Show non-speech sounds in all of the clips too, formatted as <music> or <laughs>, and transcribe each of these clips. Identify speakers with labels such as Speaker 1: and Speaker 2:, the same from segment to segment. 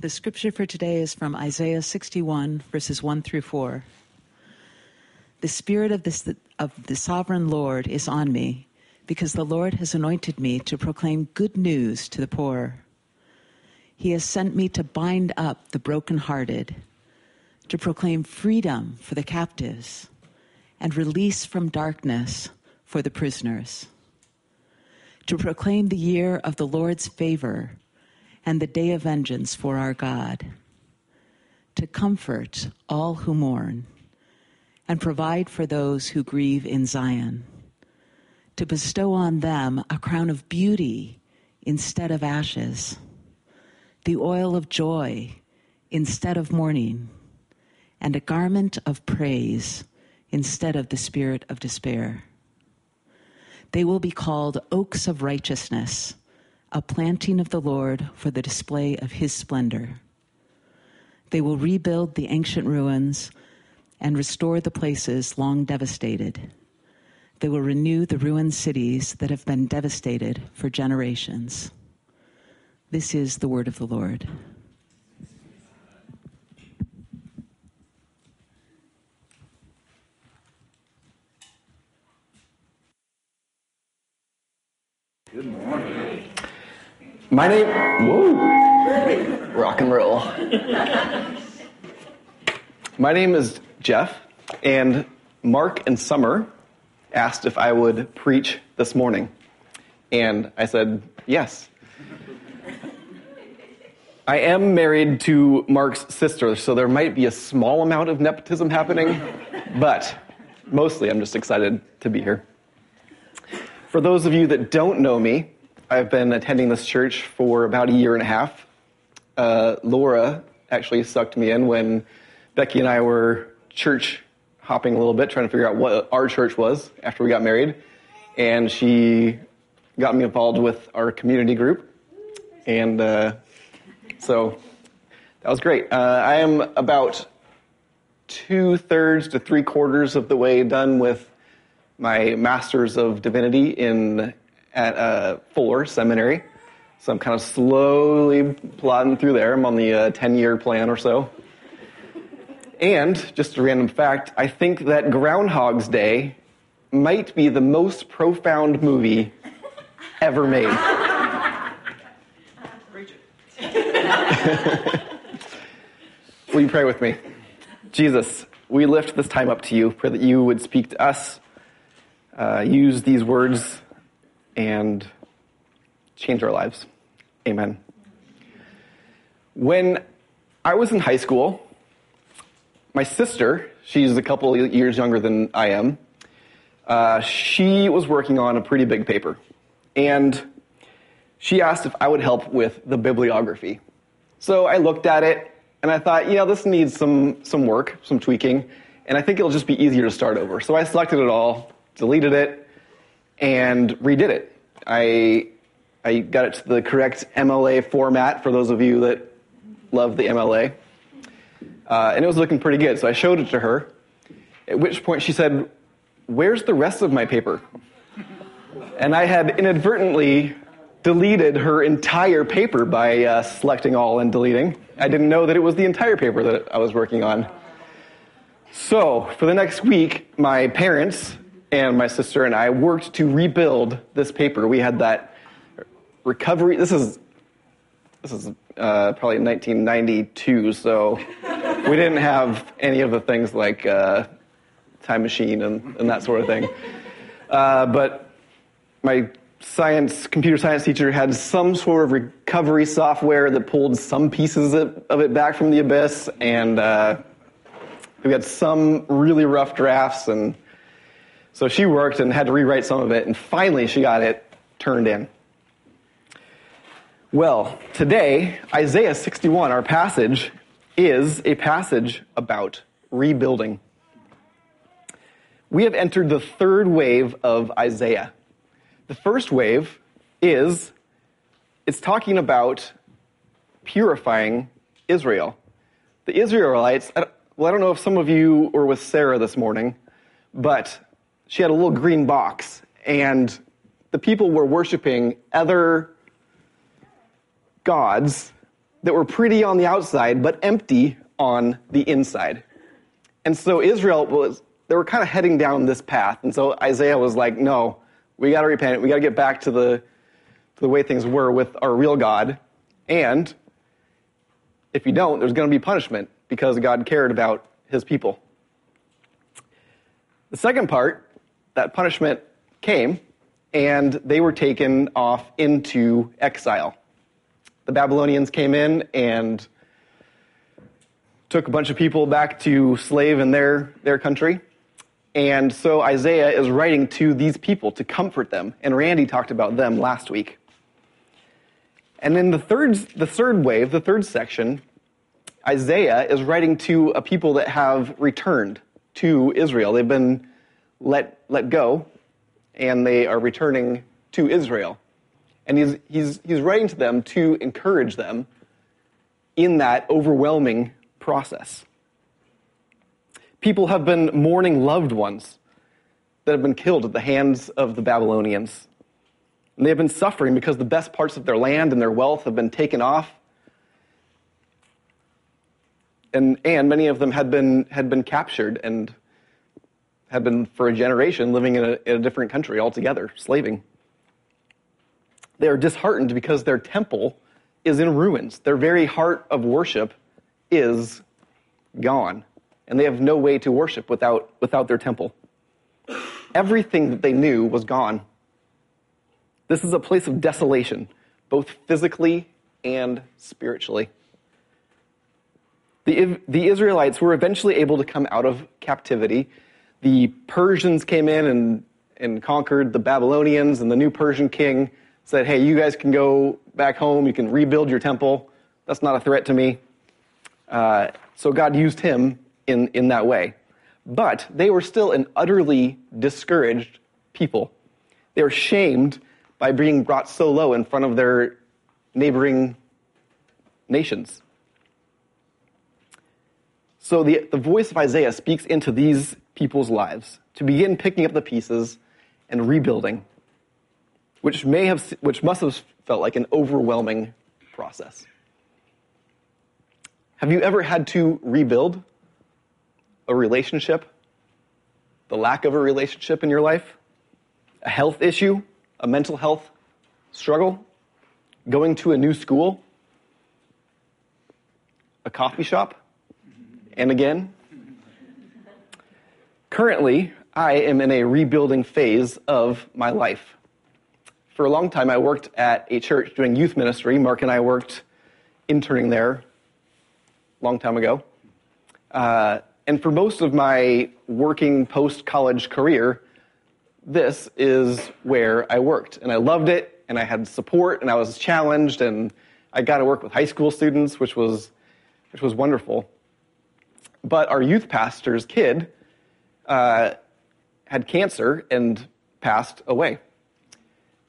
Speaker 1: The scripture for today is from Isaiah 61, verses 1 through 4. The Spirit of, this, of the sovereign Lord is on me, because the Lord has anointed me to proclaim good news to the poor. He has sent me to bind up the brokenhearted, to proclaim freedom for the captives, and release from darkness for the prisoners, to proclaim the year of the Lord's favor and the day of vengeance for our God, to comfort all who mourn and provide for those who grieve in Zion, to bestow on them a crown of beauty instead of ashes, the oil of joy instead of mourning, and a garment of praise instead of the spirit of despair. They will be called oaks of righteousness a planting of the Lord for the display of his splendor. They will rebuild the ancient ruins and restore the places long devastated. They will renew the ruined cities that have been devastated for generations. This is the word of the Lord.
Speaker 2: Good morning. My name, whoa, rock and roll. My name is Jeff, and Mark and Summer asked if I would preach this morning. And I said, yes. I am married to Mark's sister, so there might be a small amount of nepotism happening, but mostly I'm just excited to be here. For those of you that don't know me, I've been attending this church for about a year and a half. Uh, Laura actually sucked me in when Becky and I were church hopping a little bit, trying to figure out what our church was after we got married. And she got me involved with our community group. And uh, so that was great. Uh, I am about two thirds to three quarters of the way done with my Master's of Divinity in at uh, Fuller Seminary. So I'm kind of slowly plodding through there. I'm on the uh, 10 year plan or so. And just a random fact I think that Groundhog's Day might be the most profound movie ever made. <laughs> Will you pray with me? Jesus, we lift this time up to you. Pray that you would speak to us. Uh, use these words and change our lives. Amen. When I was in high school, my sister, she's a couple years younger than I am, uh, she was working on a pretty big paper. And she asked if I would help with the bibliography. So I looked at it and I thought, yeah, this needs some, some work, some tweaking, and I think it'll just be easier to start over. So I selected it all, deleted it, and redid it. I, I got it to the correct MLA format for those of you that love the MLA. Uh, and it was looking pretty good, so I showed it to her. At which point she said, Where's the rest of my paper? And I had inadvertently deleted her entire paper by uh, selecting all and deleting. I didn't know that it was the entire paper that I was working on. So, for the next week, my parents and my sister and I worked to rebuild this paper. We had that recovery. This is this is uh, probably 1992, so we didn't have any of the things like uh, time machine and, and, that sort of thing. Uh, but my science, computer science teacher had some sort of recovery software that pulled some pieces of, of it back from the abyss, and uh, we had some really rough drafts and so she worked and had to rewrite some of it, and finally she got it turned in. Well, today, Isaiah 61, our passage, is a passage about rebuilding. We have entered the third wave of Isaiah. The first wave is it's talking about purifying Israel. The Israelites, well, I don't know if some of you were with Sarah this morning, but she had a little green box, and the people were worshiping other gods that were pretty on the outside, but empty on the inside. And so Israel was, they were kind of heading down this path. And so Isaiah was like, no, we got to repent. We got to get back to the, to the way things were with our real God. And if you don't, there's going to be punishment because God cared about his people. The second part, that punishment came, and they were taken off into exile. The Babylonians came in and took a bunch of people back to slave in their, their country. And so Isaiah is writing to these people to comfort them. And Randy talked about them last week. And then the third, the third wave, the third section, Isaiah is writing to a people that have returned to Israel. They've been let, let go, and they are returning to Israel. And he's, he's, he's writing to them to encourage them in that overwhelming process. People have been mourning loved ones that have been killed at the hands of the Babylonians. And they have been suffering because the best parts of their land and their wealth have been taken off. And, and many of them had been, had been captured and had been, for a generation, living in a, in a different country altogether, slaving. They are disheartened because their temple is in ruins. Their very heart of worship is gone and they have no way to worship without, without their temple. Everything that they knew was gone. This is a place of desolation, both physically and spiritually. The, the Israelites were eventually able to come out of captivity. The Persians came in and, and conquered the Babylonians, and the new Persian king said, Hey, you guys can go back home, you can rebuild your temple. That's not a threat to me. Uh, so God used him in, in that way. But they were still an utterly discouraged people. They were shamed by being brought so low in front of their neighboring nations. So the, the voice of Isaiah speaks into these people's lives to begin picking up the pieces and rebuilding, which, may have, which must have felt like an overwhelming process. Have you ever had to rebuild? a relationship, the lack of a relationship in your life, a health issue, a mental health struggle, going to a new school, a coffee shop, and again. Currently, I am in a rebuilding phase of my life. For a long time, I worked at a church doing youth ministry. Mark and I worked interning there a long time ago. Uh, and for most of my working post college career, this is where I worked. And I loved it, and I had support, and I was challenged, and I got to work with high school students, which was, which was wonderful. But our youth pastor's kid uh, had cancer and passed away.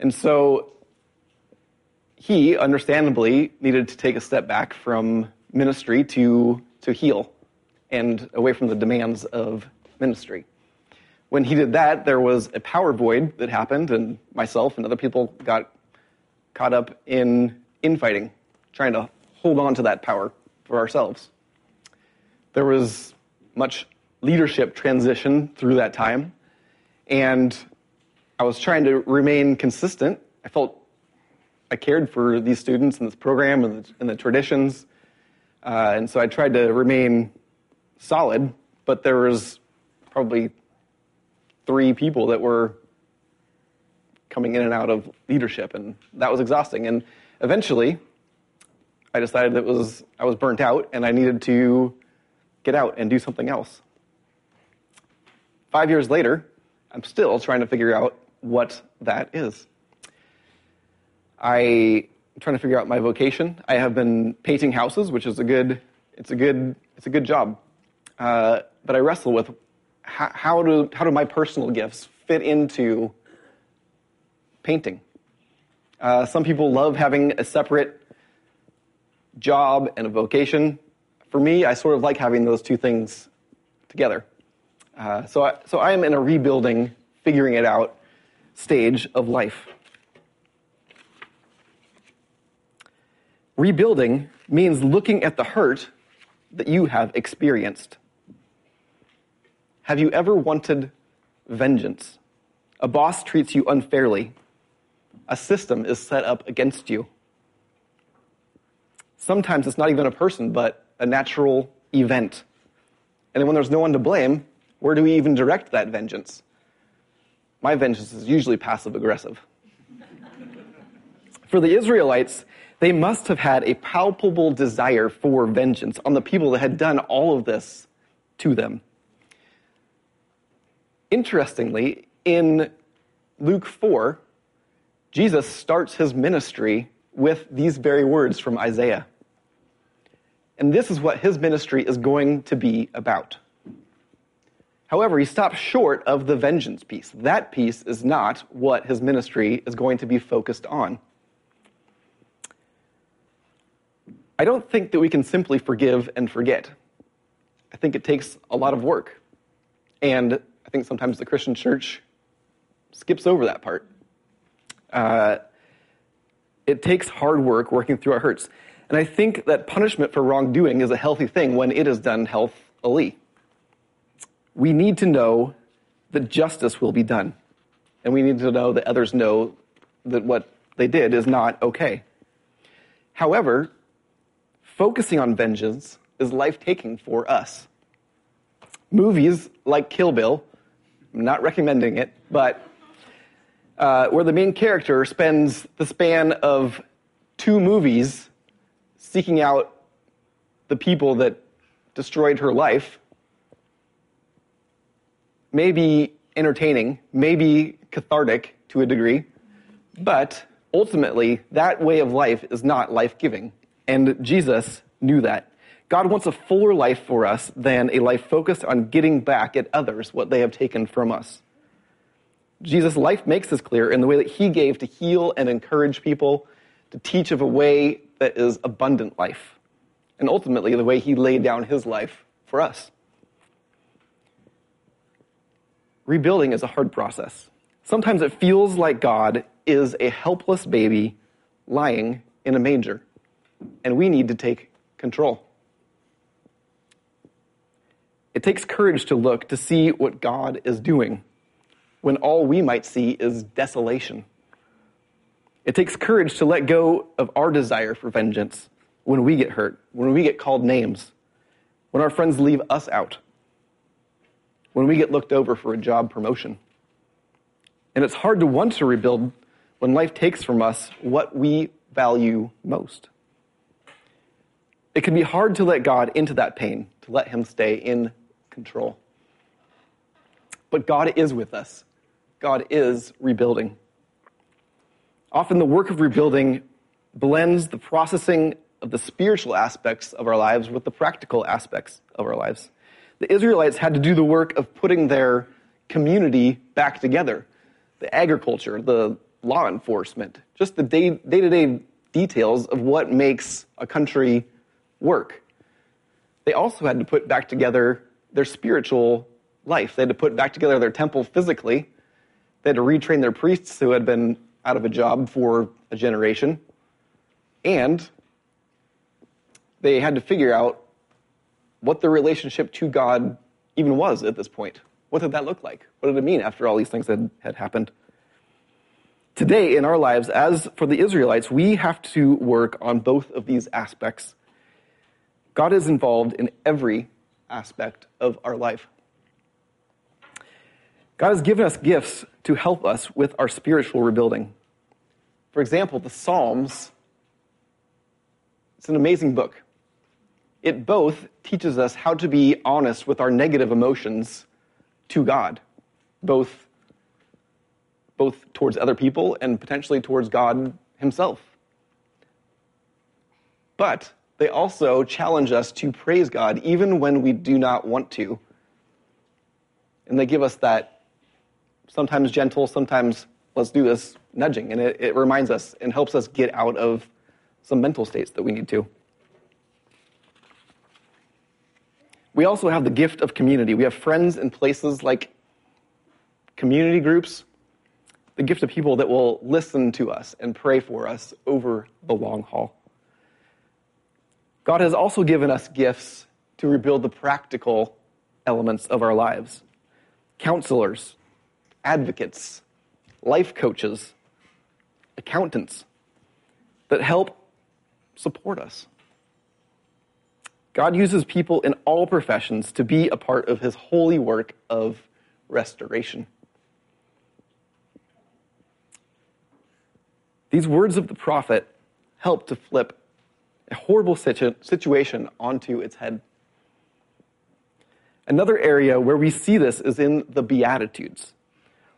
Speaker 2: And so he, understandably, needed to take a step back from ministry to, to heal and away from the demands of ministry. When he did that, there was a power void that happened, and myself and other people got caught up in infighting, trying to hold on to that power for ourselves. There was much leadership transition through that time, and I was trying to remain consistent. I felt I cared for these students and this program and the, and the traditions, uh, and so I tried to remain solid, but there was probably three people that were coming in and out of leadership, and that was exhausting. And eventually, I decided that was I was burnt out, and I needed to get out and do something else. Five years later, I'm still trying to figure out what that is. I'm trying to figure out my vocation. I have been painting houses, which is a good it's a good it's a good job. Uh, but I wrestle with how, how, do, how do my personal gifts fit into painting? Uh, some people love having a separate job and a vocation. For me, I sort of like having those two things together. Uh, so, I, so I am in a rebuilding, figuring it out stage of life. Rebuilding means looking at the hurt that you have experienced. Have you ever wanted vengeance? A boss treats you unfairly. A system is set up against you. Sometimes it's not even a person, but a natural event. And then when there's no one to blame, where do we even direct that vengeance? My vengeance is usually passive aggressive. For the Israelites, they must have had a palpable desire for vengeance on the people that had done all of this to them. Interestingly, in Luke 4, Jesus starts his ministry with these very words from Isaiah. And this is what his ministry is going to be about. However, he stops short of the vengeance piece. That piece is not what his ministry is going to be focused on. I don't think that we can simply forgive and forget. I think it takes a lot of work. And I think sometimes the Christian church skips over that part. Uh, it takes hard work working through our hurts. And I think that punishment for wrongdoing is a healthy thing when it is done healthily. We need to know that justice will be done. And we need to know that others know that what they did is not okay. However, focusing on vengeance is life taking for us. Movies like Kill Bill, I'm not recommending it, but uh, where the main character spends the span of two movies seeking out the people that destroyed her life may be entertaining, may be cathartic to a degree, but ultimately, that way of life is not life giving. And Jesus knew that. God wants a fuller life for us than a life focused on getting back at others what they have taken from us. Jesus' life makes this clear in the way that he gave to heal and encourage people, to teach of a way that is abundant life, and ultimately the way he laid down his life for us. Rebuilding is a hard process. Sometimes it feels like God is a helpless baby lying in a manger and we need to take control. It takes courage to look to see what God is doing when all we might see is desolation. It takes courage to let go of our desire for vengeance when we get hurt, when we get called names, when our friends leave us out, when we get looked over for a job promotion. And it's hard to want to rebuild when life takes from us what we value most. It can be hard to let God into that pain, to let Him stay in control. But God is with us. God is rebuilding. Often the work of rebuilding blends the processing of the spiritual aspects of our lives with the practical aspects of our lives. The Israelites had to do the work of putting their community back together the agriculture, the law enforcement, just the day to day details of what makes a country work. They also had to put back together their spiritual life. They had to put back together their temple physically. They had to retrain their priests who had been out of a job for a generation. And they had to figure out what the relationship to God even was at this point. What did that look like? What did it mean after all these things had, had happened? Today, in our lives, as for the Israelites, we have to work on both of these aspects God is involved in every aspect of our life. God has given us gifts to help us with our spiritual rebuilding. For example, the Psalms, it's an amazing book. It both teaches us how to be honest with our negative emotions to God, both, both towards other people and potentially towards God Himself. But they also challenge us to praise God even when we do not want to. And they give us that sometimes gentle, sometimes let's do this nudging. And it, it reminds us and helps us get out of some mental states that we need to. We also have the gift of community. We have friends in places like community groups, the gift of people that will listen to us and pray for us over the long haul. God has also given us gifts to rebuild the practical elements of our lives counselors, advocates, life coaches, accountants that help support us. God uses people in all professions to be a part of his holy work of restoration. These words of the prophet help to flip a horrible situ- situation onto its head. Another area where we see this is in the Beatitudes.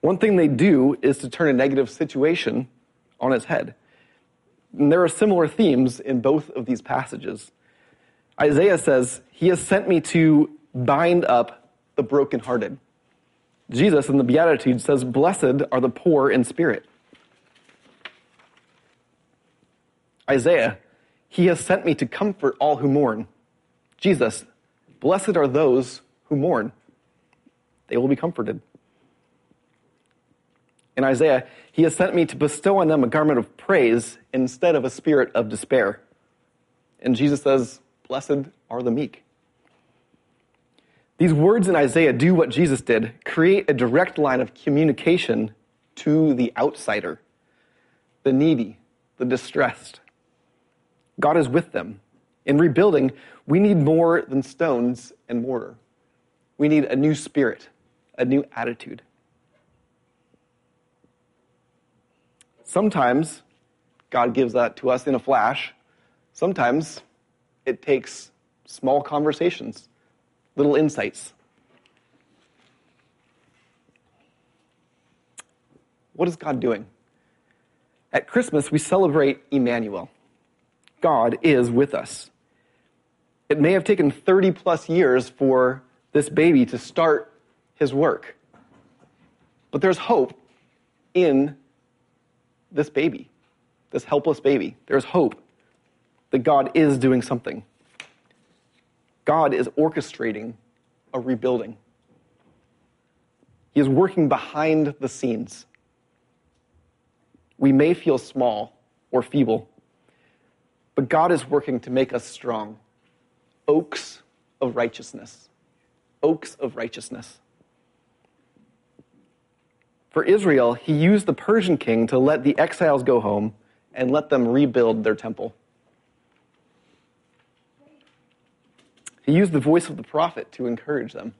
Speaker 2: One thing they do is to turn a negative situation on its head. And there are similar themes in both of these passages. Isaiah says, He has sent me to bind up the brokenhearted. Jesus in the Beatitudes says, Blessed are the poor in spirit. Isaiah, He has sent me to comfort all who mourn. Jesus, blessed are those who mourn. They will be comforted. In Isaiah, He has sent me to bestow on them a garment of praise instead of a spirit of despair. And Jesus says, Blessed are the meek. These words in Isaiah do what Jesus did create a direct line of communication to the outsider, the needy, the distressed. God is with them. In rebuilding, we need more than stones and mortar. We need a new spirit, a new attitude. Sometimes God gives that to us in a flash. Sometimes it takes small conversations, little insights. What is God doing? At Christmas, we celebrate Emmanuel. God is with us. It may have taken 30 plus years for this baby to start his work, but there's hope in this baby, this helpless baby. There's hope that God is doing something. God is orchestrating a rebuilding. He is working behind the scenes. We may feel small or feeble, but God is working to make us strong. Oaks of righteousness. Oaks of righteousness. For Israel, he used the Persian king to let the exiles go home and let them rebuild their temple. He used the voice of the prophet to encourage them.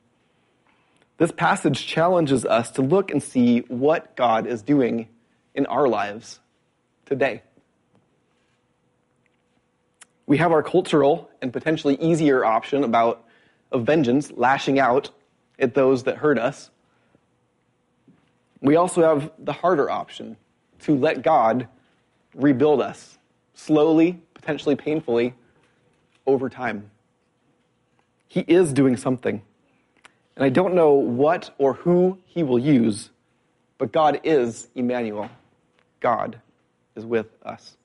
Speaker 2: This passage challenges us to look and see what God is doing in our lives today. We have our cultural and potentially easier option about of vengeance, lashing out at those that hurt us. We also have the harder option to let God rebuild us slowly, potentially painfully, over time. He is doing something. And I don't know what or who he will use, but God is Emmanuel. God is with us.